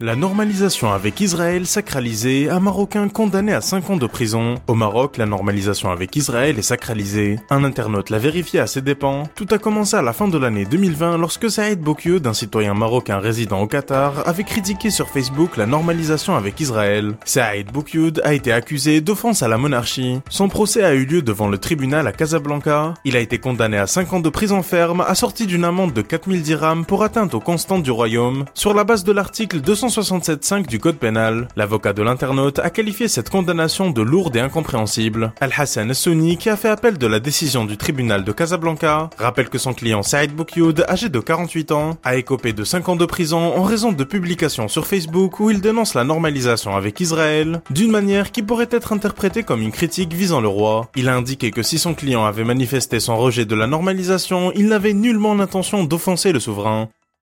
La normalisation avec Israël sacralisée, un Marocain condamné à 5 ans de prison. Au Maroc, la normalisation avec Israël est sacralisée. Un internaute l'a vérifié à ses dépens. Tout a commencé à la fin de l'année 2020 lorsque Saïd Bokieu, d'un citoyen marocain résident au Qatar, avait critiqué sur Facebook la normalisation avec Israël. Saïd Boukyoud a été accusé d'offense à la monarchie. Son procès a eu lieu devant le tribunal à Casablanca. Il a été condamné à 5 ans de prison ferme, assorti d'une amende de 4000 dirhams pour atteinte aux constantes du royaume, sur la base de l'article 200 167.5 du code pénal. L'avocat de l'internaute a qualifié cette condamnation de lourde et incompréhensible. Al-Hassan Souni, qui a fait appel de la décision du tribunal de Casablanca, rappelle que son client Saïd Boukyoud, âgé de 48 ans, a écopé de 5 ans de prison en raison de publications sur Facebook où il dénonce la normalisation avec Israël, d'une manière qui pourrait être interprétée comme une critique visant le roi. Il a indiqué que si son client avait manifesté son rejet de la normalisation, il n'avait nullement l'intention d'offenser le souverain.